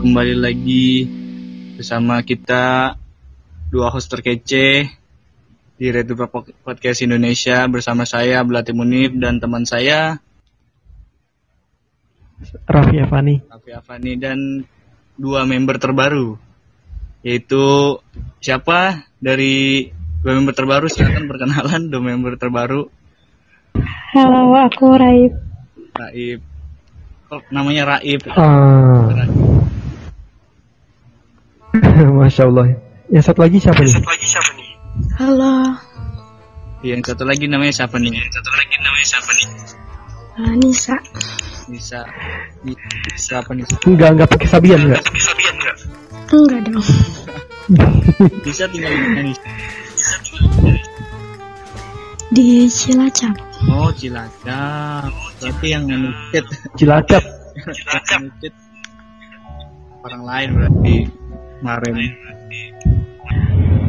Kembali lagi bersama kita dua host terkece di Radio Podcast Indonesia bersama saya Belati Munif dan teman saya Raffi Avani. Raffi Avani dan dua member terbaru yaitu siapa? Dari dua member terbaru silakan perkenalan dua member terbaru. Halo, aku Raib. Raib. Kok namanya Raib? Ah, masya Allah. Yang satu lagi siapa nih? Halo, yang satu lagi namanya siapa nih yang satu lagi namanya siapa nih uh, Nisa. bisa bisa apa nih Enggak, enggak pakai Sabian enggak? Enggak dong. bisa tinggal di mana nih Di Cilacap. oh Cilacap berarti yang ngenuket Cilacap. ngenuket orang lain berarti kemarin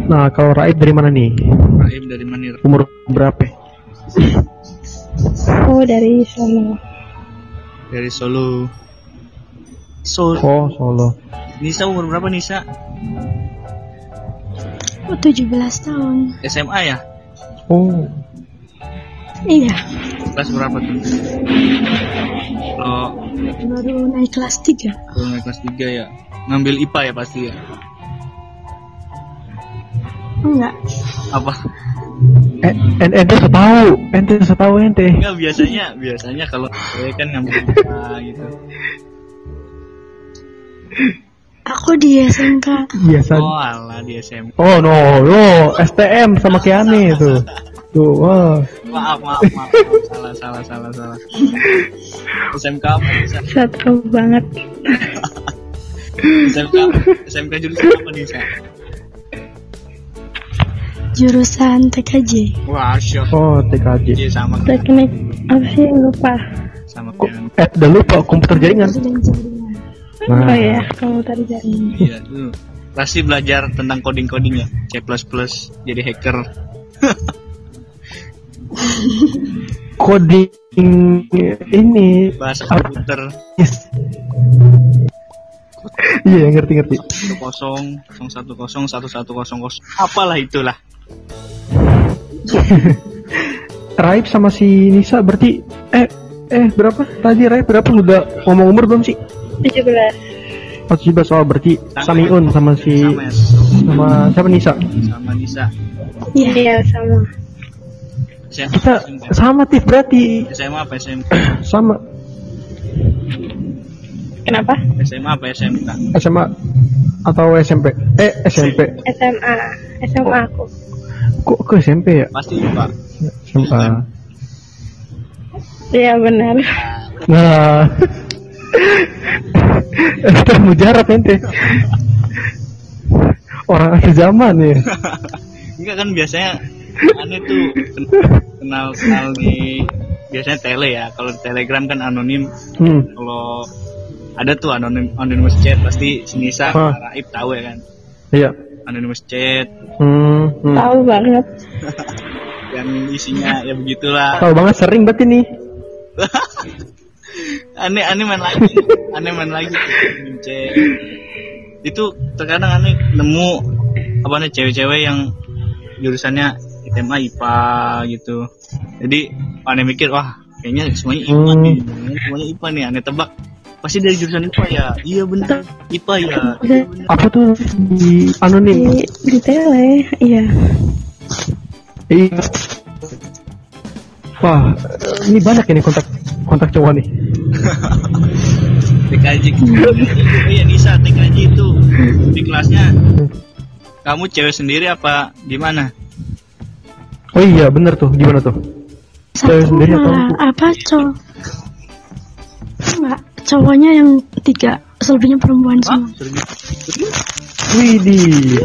Nah, kalau Raib dari mana nih? Raib dari mana Umur berapa? Oh, dari Solo. dari Solo Solo Oh, Solo. Nisa umur berapa Nisa Oh, 17 tahun. SMA ya Oh, Iya, kelas berapa tuh kalau baru naik kelas 3. kalau naik kelas 3 ya ngambil IPA ya pasti ya Enggak. apa eh, en- ente setahu, ente setahu ente. Enggak biasanya biasanya kalau saya kan ngambil IPA gitu Aku di SMK. Biasa. oh alah di SMP Oh no, no, STM sama Kiane itu. Tuh, wah. maaf maaf maaf, salah salah salah salah SMK apa Satu banget. SMK? SMK jurusan apa Nisa Jurusan TKJ. wah syok Oh, TKJ. Iya, sama Teknik apa sih lupa? sama Kok, kayak eh, udah lupa komputer jaringan. Nah, Oh iya, kamu tadi jaringan. iya dulu pasti belajar tentang coding coding ya C++ jadi hacker coding ini bahasa komputer Yes. Iya ngerti ngerti. kosong satu kosong satu satu kosong kosong. Apalah itulah. Raib sama si Nisa berarti eh eh berapa? Tadi Raib berapa? Udah ngomong umur belum sih? 17. Oh 17 oh berarti Sama Samiun sama si sama ya sama siapa Nisa? sama Nisa. Iya, sama. SMA Kita sama Tif berarti SMA apa SMK sama Kenapa? SMA apa SMK SMA atau SMP? Eh SMP. SMA. SMA aku. Kok ke SMP ya? pasti lupa SMA. Iya benar. Nah. Ente mujarab ente. Orang akhir zaman ya. enggak kan biasanya aneh tuh kenal kenal di biasanya tele ya kalau di telegram kan anonim Hmm. kalau ada tuh anonim anonymous chat pasti si Nisa Hah. Raib tahu ya kan Iya. anonymous chat Hmm. hmm. Tahu banget. yang isinya ya begitulah Tahu banget sering berarti nih. aneh aneh main lagi aneh main lagi tuh, anonymous chat itu terkadang aneh nemu apa nih cewek-cewek yang jurusannya SMA IPA gitu jadi aneh mikir wah kayaknya semuanya IPA Hmm. nih semuanya IPA nih aneh tebak pasti dari jurusan IPA ya iya bener IPA ya iya bener. Apa tuh di anonim? Di, di tele, iya. Iya. Wah, ini banyak ini kontak kontak cowok nih. TKJ oh iya Nisa TKJ itu di kelasnya kamu cewek sendiri apa gimana Oh iya, bener tuh. Gimana tuh? Cewek sendiri atau malah apa cowok? Enggak, cowoknya yang tiga, selebihnya perempuan semua. Widih.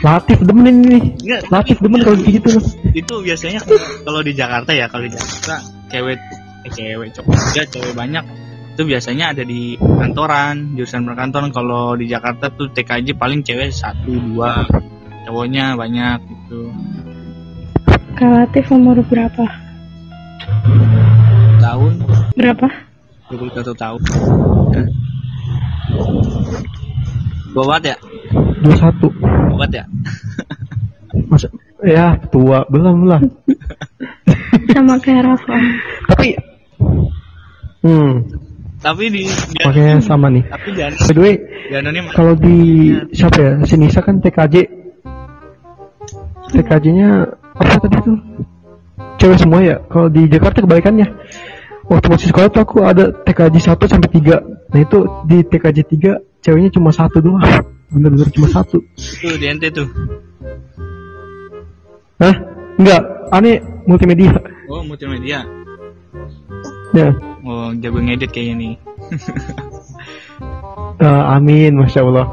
Latif demen ini. Enggak, Latif demen kalau gitu loh. itu biasanya kalau di Jakarta ya kalau di Jakarta cewek eh, cewek cowok juga cewek banyak itu biasanya ada di kantoran jurusan perkantoran kalau di Jakarta tuh TKJ paling cewek satu dua cowoknya banyak gitu Relatif umur berapa? tahun Berapa? 21 tahun banget ya? 21 Tua banget ya? Masa ya tua belum lah. sama kayak Rafa Tapi hmm, Tapi di, di makanya sama nih. tapi jangan By the way, kalau di siapa ya? Si Nisa kan TKJ. TKJ-nya apa tadi tuh? Cewek semua ya. Kalau di Jakarta kebalikannya. Waktu masih sekolah tuh aku ada TKJ 1 sampai 3. Nah itu di TKJ 3 ceweknya cuma satu doang. Bener-bener cuma satu. tuh di NT tuh. Hah? Enggak, aneh multimedia. Oh, multimedia. Ya. Oh, jago ngedit kayaknya nih. Eh, amin, masya Allah.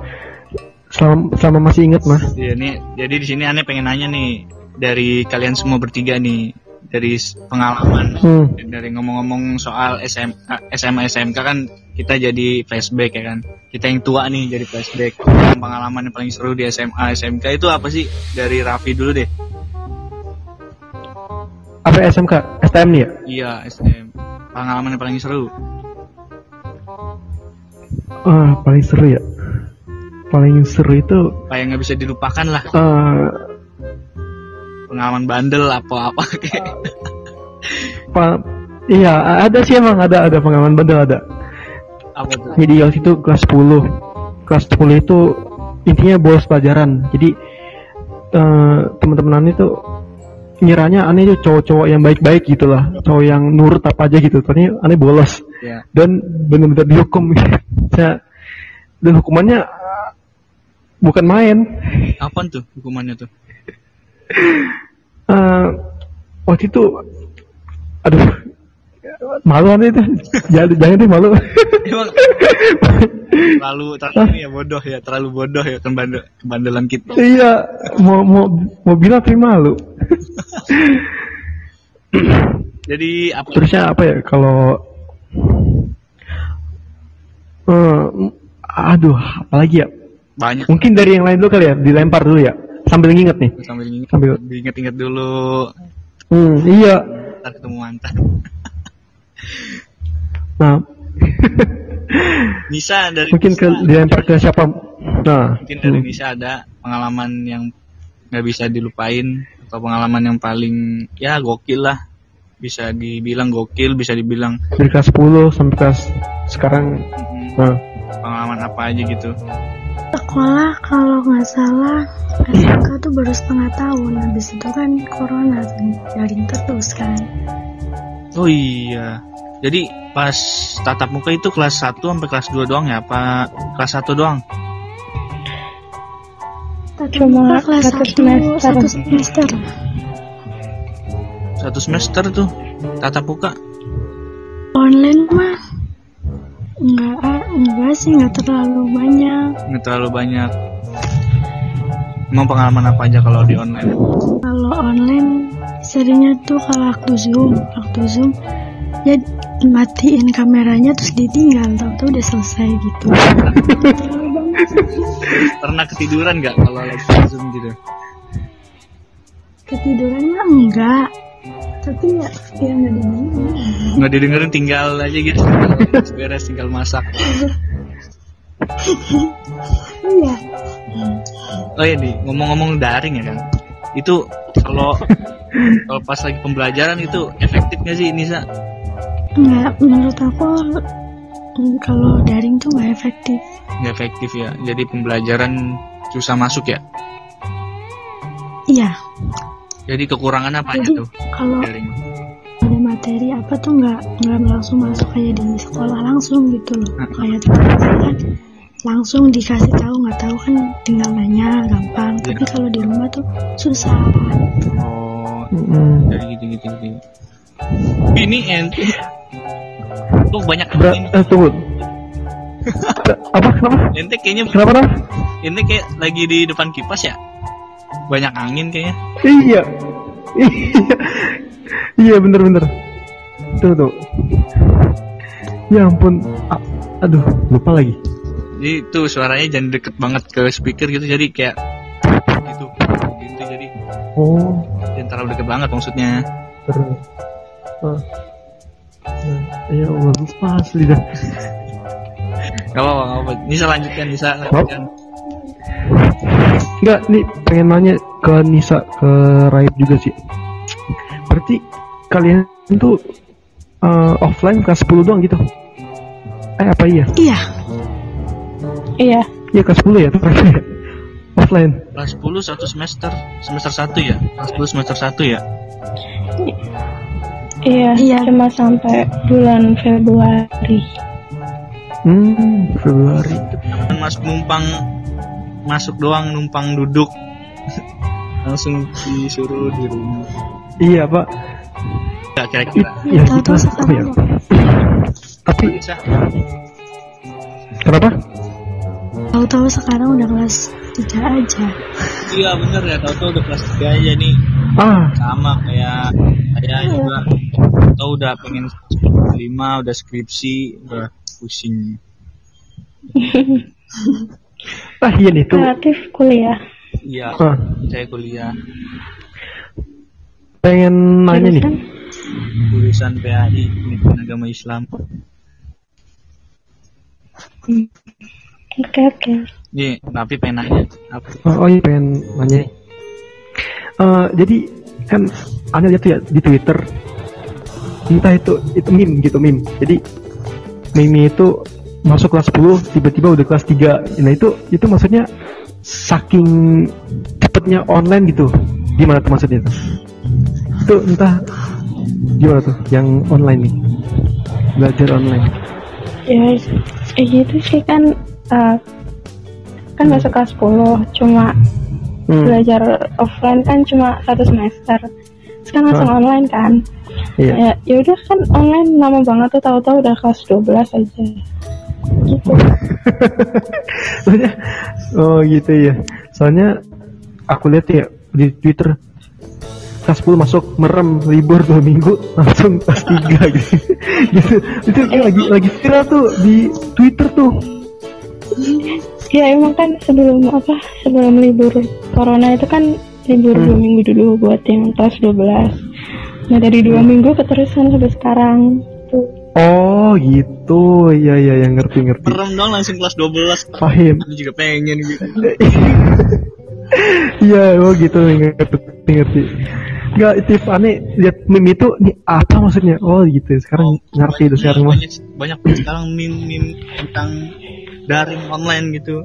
Selama, selama masih inget mah. Iya nih, jadi di sini aneh pengen nanya nih dari kalian semua bertiga nih dari pengalaman Hmm. dari ngomong-ngomong soal SMA SMA SMK kan kita jadi flashback ya kan kita yang tua nih jadi flashback pengalaman yang paling seru di SMA SMK itu apa sih dari Raffi dulu deh Apa SMK? STM nih ya? iya SM pengalaman yang paling seru Ah, paling seru ya. Paling seru itu apa yang nggak bisa dilupakan lah eh pengalaman bandel apa apa kayak pa- iya ada sih emang ada ada pengalaman bandel ada. apa tuh Jadi waktu itu kelas 10. Kelas 10 itu intinya bolos pelajaran. Jadi eh teman-teman itu ngiranya aneh itu cowok-cowok yang baik-baik gitu lah, cowok yang nurut apa aja gitu. Ternyata aneh bolos. ya dan benar-benar dihukum Saya- dan hukumannya uh, bukan main apa tuh hukumannya tuh Eh, waktu itu aduh malu aneh itu. Jangan jangan deh malu. Emang terlalu terlalu ya bodoh ya terlalu bodoh ya kebandel kebandelan kita. Iya mau mau mau bilang tapi malu. Jadi apa? Terusnya apa ya kalau eh, aduh apalagi ya? Banyak. Mungkin dari yang lain dulu kali ya dilempar dulu ya sambil nginget nih. Sambil inget sambil. Inget-inget dulu. Hmm, iya. Ntar ketemu mantan. Nah. Nisa dari mungkin ke dilempar ke siapa? Nah. Mungkin dari hmm. Nisa ada pengalaman yang nggak bisa dilupain atau pengalaman yang paling ya gokil lah. Bisa dibilang gokil bisa dibilang dari kelas 10 sampai kelas sekarang. Mm, nah. Pengalaman apa aja gitu sekolah kalau nggak salah SMK tuh baru setengah tahun. Habis itu kan corona daring terus kan. Oh iya. Jadi pas tatap muka itu kelas 1 sampai kelas 2 doang ya apa kelas 1 doang? Tatap Cuma muka kelas satu satu semester. satu semester. Satu semester tuh tatap muka. Online mah nggak ah, enggak sih nggak terlalu banyak. Nggak terlalu banyak. Emang pengalaman apa aja kalau di online? kalau online seringnya tuh kalau waktu zoom. Waktu zoom ya matiin kameranya terus ditinggal. Tau tuh udah selesai gitu. Pernah ketiduran nggak kalau lagi zoom gitu? ketiduran mah enggak. Tapi ya ya nggak didengerin Nggak didengerin tinggal aja gitu. Beres tinggal masak. iya Oh iya nih, ngomong-ngomong daring ya kan. Itu kalau kalau pas lagi pembelajaran itu efektif nggak sih Nisa? nggak menurut aku mm, kalau daring tuh nggak efektif Nggak efektif ya. Jadi pembelajaran susah masuk ya. iya Jadi kekurangan apa aja tuh kalau daring? Materi apa tuh nggak nggak langsung masuk kayak di sekolah langsung gitu loh. Kayak kan langsung dikasih tahu nggak tahu kan tinggal nanya gampang. Iya. tapi kalau di rumah tuh susah. Oh, mm, dari gitu-gitu. gitu. Ini ente tuh banyak ber- eh, tunggu. Apa kenapa? Ente kayaknya kenapa kenapa ente kayak lagi di depan kipas ya. Banyak angin kayaknya. iya iya. Iya bener bener tuh tuh ya ampun A- aduh lupa lagi Jadi tuh suaranya jangan deket banget ke speaker gitu jadi kayak gitu gitu jadi oh jangan terlalu deket banget maksudnya. terus ah. Nah, ya Allah lupa asli dah Gak apa-apa, gak apa-apa. Nisa lanjutkan, Nisa lanjutkan. Enggak, nih pengen nanya ke Nisa ke Raib juga sih. Berarti kalian itu eh, offline kelas 10 doang gitu? Eh apa iya? Iya, Iya, Iya kelas 10 ya terakhir ya? Offline. Kelas 10 satu semester, semester 1 ya? Kelas 10 semester 1 ya? iya, Iya. cuma sampai bulan Februari. Hmm, Februari. Mas numpang masuk doang, numpang duduk. Langsung disuruh di rumah. Iya pak. Gak It, kira-kira. ya tahu-tahu gitu apa ya? sekarang Tapi kenapa? tahu-tahu sekarang udah kelas 3 aja. iya bener ya, tau-tau udah kelas 3 aja nih. Ah, Sama kayak saya juga. Tau udah pengen 5, udah skripsi, udah pusing. ah iya nih tuh. Relatif kuliah. Iya, Ah, saya kuliah pengen nanya nih. Jurusan PAI, Pendidikan Agama Islam. Oke, oke. Nih, tapi pengen nanya apa? Oh, oh iya pengen nanya nih. Eh, jadi kan Anda lihat tuh ya di Twitter entah itu itu meme gitu meme. Jadi meme itu masuk kelas 10 tiba-tiba udah kelas 3. Nah itu itu maksudnya saking cepetnya online gitu. Gimana tuh maksudnya? Itu entah gimana tuh yang online nih. Belajar online. Ya, kayak gitu sih kan. eh, kan masuk kelas 10, cuma Hmm, belajar offline kan cuma satu semester. Sekarang langsung Ah. online kan. iya. Ya, ya udah kan online lama banget tuh tahu-tahu udah kelas 12 aja. Gitu. Soalnya oh gitu ya. Soalnya aku lihat ya di Twitter kelas 10 masuk merem libur dua minggu langsung kelas 3 gitu. gitu. Itu kayak lagi lagi viral tuh di Twitter tuh. Ya emang kan sebelum apa sebelum libur corona itu kan libur Hmm. dua minggu dulu buat yang kelas 12 Nah dari dua minggu keterusan sampai sekarang tuh Oh gitu. Iya iya yang ngerti ngerti. Merem dong langsung kelas 12. Paham. Aku juga pengen gitu. Iya, oh gitu ngerti ngerti. Enggak, itu aneh lihat meme itu nih apa maksudnya? Oh gitu. Sekarang ngerti udah sekarang banyak, banyak sekarang meme-meme tentang daring online gitu.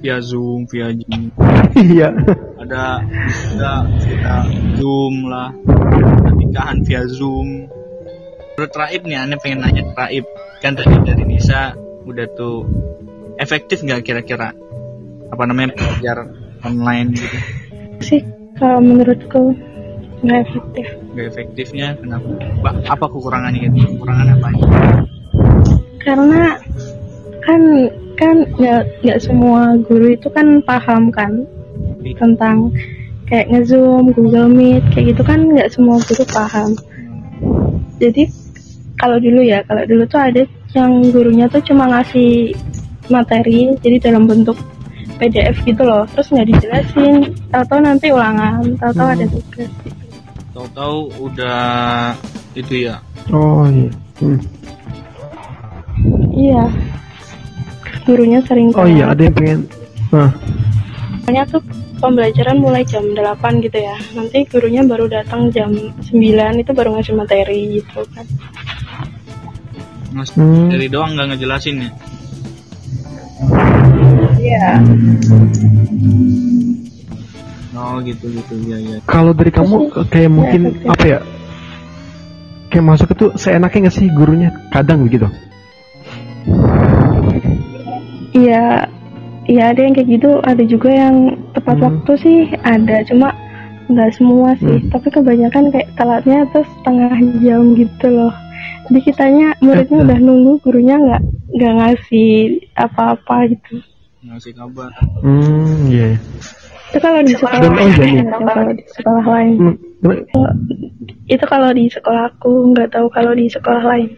Via Zoom, via Zoom. Iya. Ada ada kita Zoom lah. Ada nikahan via Zoom. Menurut Raib nih, aneh pengen nanya Raib. Kan tadi dari Nisa udah tuh efektif nggak kira-kira apa namanya belajar online gitu? sih kalau menurutku nggak efektif. Nggak efektifnya kenapa? Ba- Apa kekurangannya gitu? Kekurangan apa? Karena kan kan nggak nggak semua guru itu kan paham kan tentang kayak ngezoom, Google Meet kayak gitu kan nggak semua guru paham. Jadi kalau dulu ya, kalau dulu tuh ada yang gurunya tuh cuma ngasih materi jadi dalam bentuk PDF gitu loh, terus nggak dijelasin, tahu-tahu nanti ulangan, tahu-tahu ada tugas. Tahu-tahu udah itu ya Oh iya. Hmm. Iya. Gurunya sering Oh iya, ada yang pengen. Nah, Soalnya tuh pembelajaran mulai jam 8 gitu ya. Nanti gurunya baru datang jam 9 itu baru ngasih materi gitu kan. Mas Hmm. dari doang nggak ngejelasin ya Iya. oh gitu gitu ya ya kalau dari kamu Terus, kayak mungkin efektif. apa ya? Kayak masuk itu seenaknya nggak sih gurunya? Kadang begitu. Iya. Iya ada yang kayak gitu, ada juga yang tepat Hmm. waktu sih ada, cuma nggak semua sih. Hmm. Tapi kebanyakan kayak telatnya tuh setengah jam gitu loh. Jadi kitanya muridnya Ya, ya. udah nunggu, gurunya nggak nggak ngasih apa-apa gitu. Ngasih kabar Hmm, iya. Itu kalau di sekolah Dan- tahu kalau di sekolah lain. Hmm? Itu kalau di sekolah aku nggak tahu kalau di sekolah lain.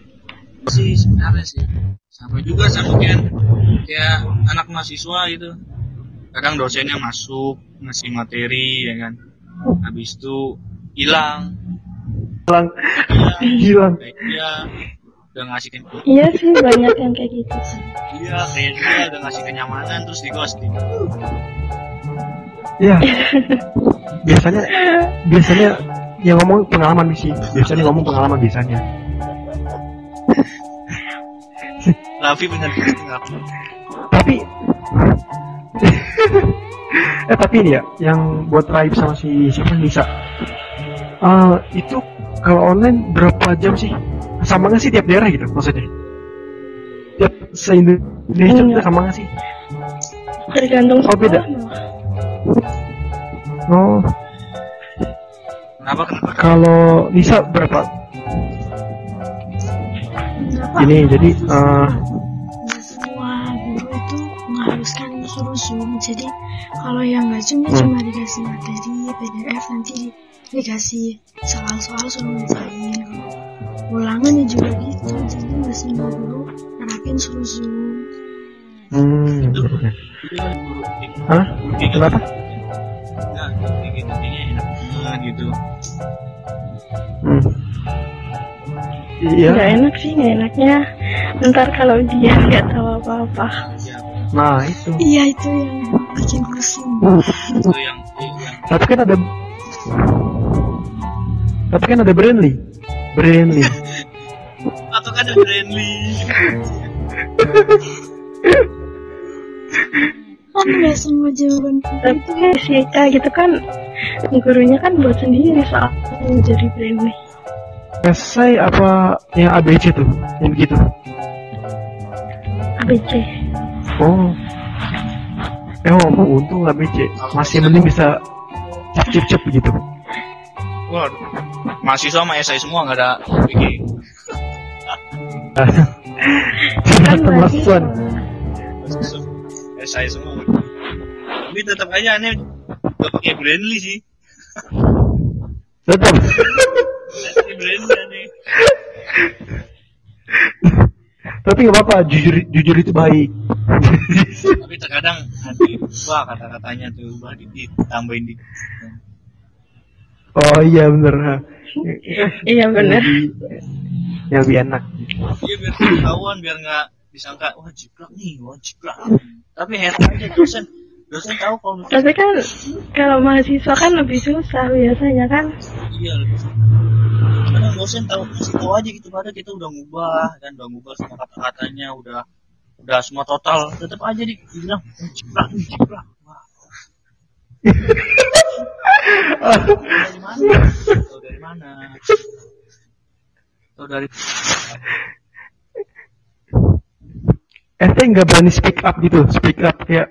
sih sebenarnya sih sama juga sama kayak kayak anak mahasiswa gitu kadang dosennya masuk ngasih materi ya kan habis itu hilang Hilang, hilang hilang. Udah ngasih ke iya sih banyak yang kayak gitu sih iya kayak dia udah ngasih kenyamanan terus di ghosting Iya. biasanya biasanya yang ngomong pengalaman sih. Biasanya ngomong pengalaman biasanya. Raffi bener Raffi Tapi eh tapi ini ya yang buat Raib sama si siapa Nisa. Eh itu kalau online berapa jam sih? Sama nggak sih tiap daerah gitu maksudnya? Tiap se Indonesia Enggak. sama nggak sih? tergantung Oh, beda. Oh, kenapa kenapa kalau Nisa berapa? Kenapa? Ini jadi eh Nggak semua guru itu mengharuskan suruh zoom jadi kalau yang nggak zoom dia Hmm. cuma dikasih materi PDF nanti di- dikasih soal-soal suruh ngerjain ulangan ya juga gitu jadi nggak semua guru nerapin suruh zoom hmm, itu iya, iya. itu guru ini Hah? Kenapa? Enggak, kayak gitu enak gitu Hmm. Iya. nggak enak sih nggak enaknya ntar kalau dia nggak tahu apa-apa ya Nah itu. iya itu yang bikin pusing itu yang yang Tapi kan ada. Tapi kan ada Brandly. Brandly. Atau kan ada friendly kan nggak semua jawaban tapi sih kayak gitu kan gurunya kan buat sendiri soal jadi branding Esai apa yang ABC tuh? Yang begitu. ABC Oh. Eh, oh, untung ABC. Masih mending bisa cep cep cep gitu. waduh mahasiswa sama SI semua nggak ada bikin kan Pemasukan. mahasiswa. SI semua tapi tetap aja aneh gak pakai Brandly sih Tetap. Brandly aneh Tapi nggak apa-apa. Jujur jujur itu baik. tapi terkadang nanti wah kata-katanya tuh wah dikit tambahin dikit oh iya bener. iya benar Yang lebih enak. iya biar ketahuan biar nggak disangka wah jiplak nih wah jiplak. Tapi head aja dosen. Dosen tahu kalau tapi kan kalau mahasiswa kan lebih susah biasanya kan? Iya lebih kadang dosen tahu kasih tahu aja gitu pada kita udah ngubah dan udah ngubah semua kata-katanya udah udah semua total. Tetap aja di dibilang "Oh, jiplak nih jiplak. Wah. Dari mana? Dari mana Dari Ente nggak berani speak up gitu, speak up kayak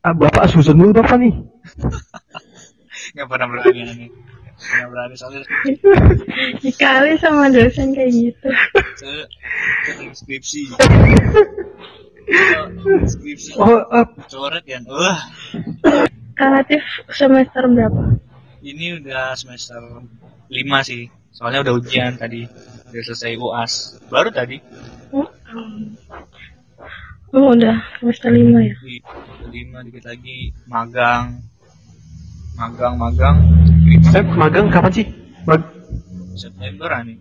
ah, bapak susun dulu bapak nih. nggak pernah berani aneh nggak berani soalnya dikali sama dosen kayak gitu. Saya saya skripsi. Skripsi. Oh, uh, coret kan? Wah. Relatif semester berapa? Ini udah semester 5 sih soalnya udah ujian tadi udah selesai uas baru tadi. Oh, oh udah. Semester lima ya? Di lima dikit lagi. Magang. Magang magang. Eh, magang kapan sih? Mag September nih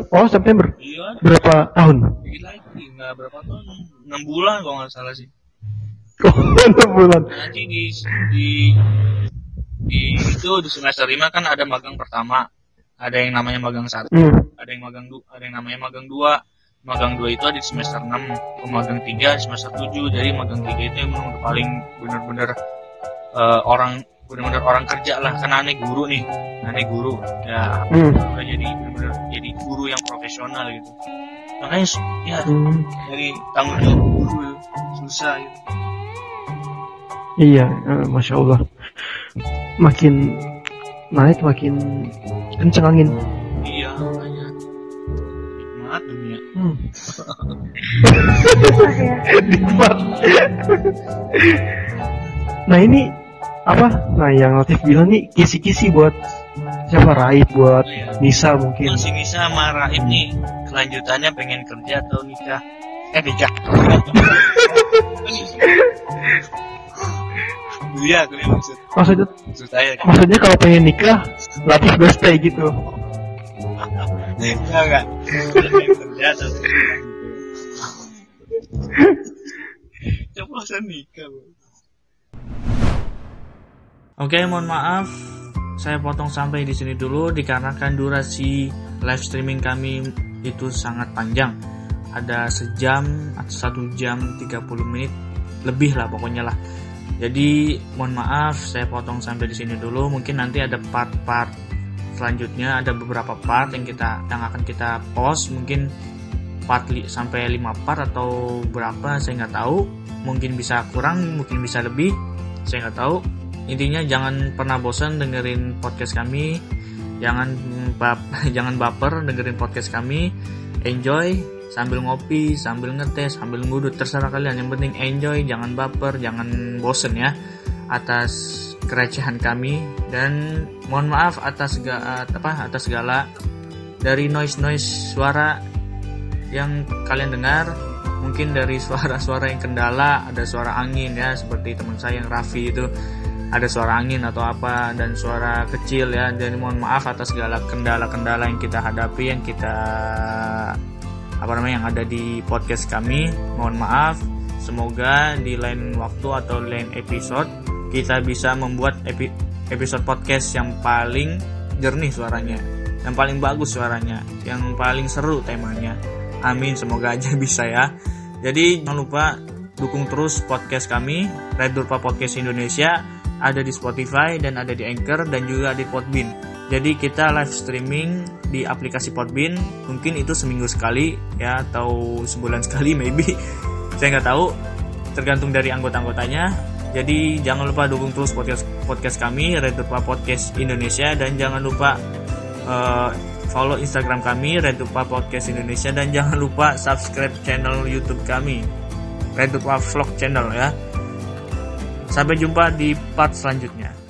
oh September. iya. Berapa tahun? dikit lagi nggak berapa tahun. Enam bulan kalau nggak salah sih. Oh, enam bulan. nanti di di di itu di semester 5 kan ada magang pertama ada yang namanya magang satu Hmm. ada yang magang du ada yang namanya magang dua magang dua itu ada di semester 6 magang tiga di semester 7 jadi magang tiga itu emang udah paling bener-bener eh, orang bener-bener orang kerja lah karena aneh guru nih aneh guru ya Hmm. udah jadi bener-bener jadi guru yang profesional gitu makanya ya Hmm. dari tanggung jawab guru susah gitu Iya, eh, masya Allah. Makin naik makin kenceng angin. iya makanya nikmat dunia Hmm. Nikmat. nah ini apa? Nah yang Latif bilang nih kisi-kisi buat siapa Raib buat Iya. Nisa mungkin. Yang si Nisa sama Rahim nih kelanjutannya pengen kerja atau nikah? Eh nikah. Iya, gue maksud Maksudnya maksud saya kan. maksudnya kalau pengen nikah udah stay gitu. enggak enggak ceplosan nikah Oke, mohon maaf saya potong sampai di sini dulu dikarenakan durasi live streaming kami itu sangat panjang. Ada sejam atau satu jam 30 menit lebih lah pokoknya lah. Jadi mohon maaf saya potong sampai di sini dulu. Mungkin nanti ada part-part selanjutnya ada beberapa part yang kita yang akan kita post. Mungkin part sampai 5 part atau berapa saya nggak tahu. Mungkin bisa kurang mungkin bisa lebih saya nggak tahu. Intinya jangan pernah bosan dengerin podcast kami. Jangan bap jangan baper dengerin podcast kami. Enjoy sambil ngopi sambil ngetes sambil ngudut. Terserah kalian. Yang penting enjoy jangan baper jangan bosen ya atas kerecehan kami. Dan mohon maaf atas segala apa atas segala dari noise noise suara yang kalian dengar. Mungkin dari suara-suara yang kendala ada suara angin ya seperti teman saya yang Raffi itu. Ada suara angin atau apa dan suara kecil ya. Jadi mohon maaf atas segala kendala-kendala yang kita hadapi yang kita apa namanya yang ada di podcast kami. Mohon maaf semoga di lain waktu atau lain episode kita bisa membuat epi episode podcast yang paling jernih suaranya yang paling bagus suaranya yang paling seru temanya. Amin semoga aja bisa ya. Jadi jangan lupa dukung terus podcast kami Red Durpa Podcast Indonesia ada di Spotify dan ada di Anchor dan juga di Podbean. Jadi kita live streaming di aplikasi Podbean mungkin itu seminggu sekali ya atau sebulan sekali maybe saya nggak tahu tergantung dari anggota-anggotanya. Jadi jangan lupa dukung terus podcast podcast kami Red Dupa Podcast Indonesia dan jangan lupa uh, follow Instagram kami Red Dupa Podcast Indonesia dan jangan lupa subscribe channel YouTube kami Red Dupa Vlog Channel ya. Sampai jumpa di part selanjutnya.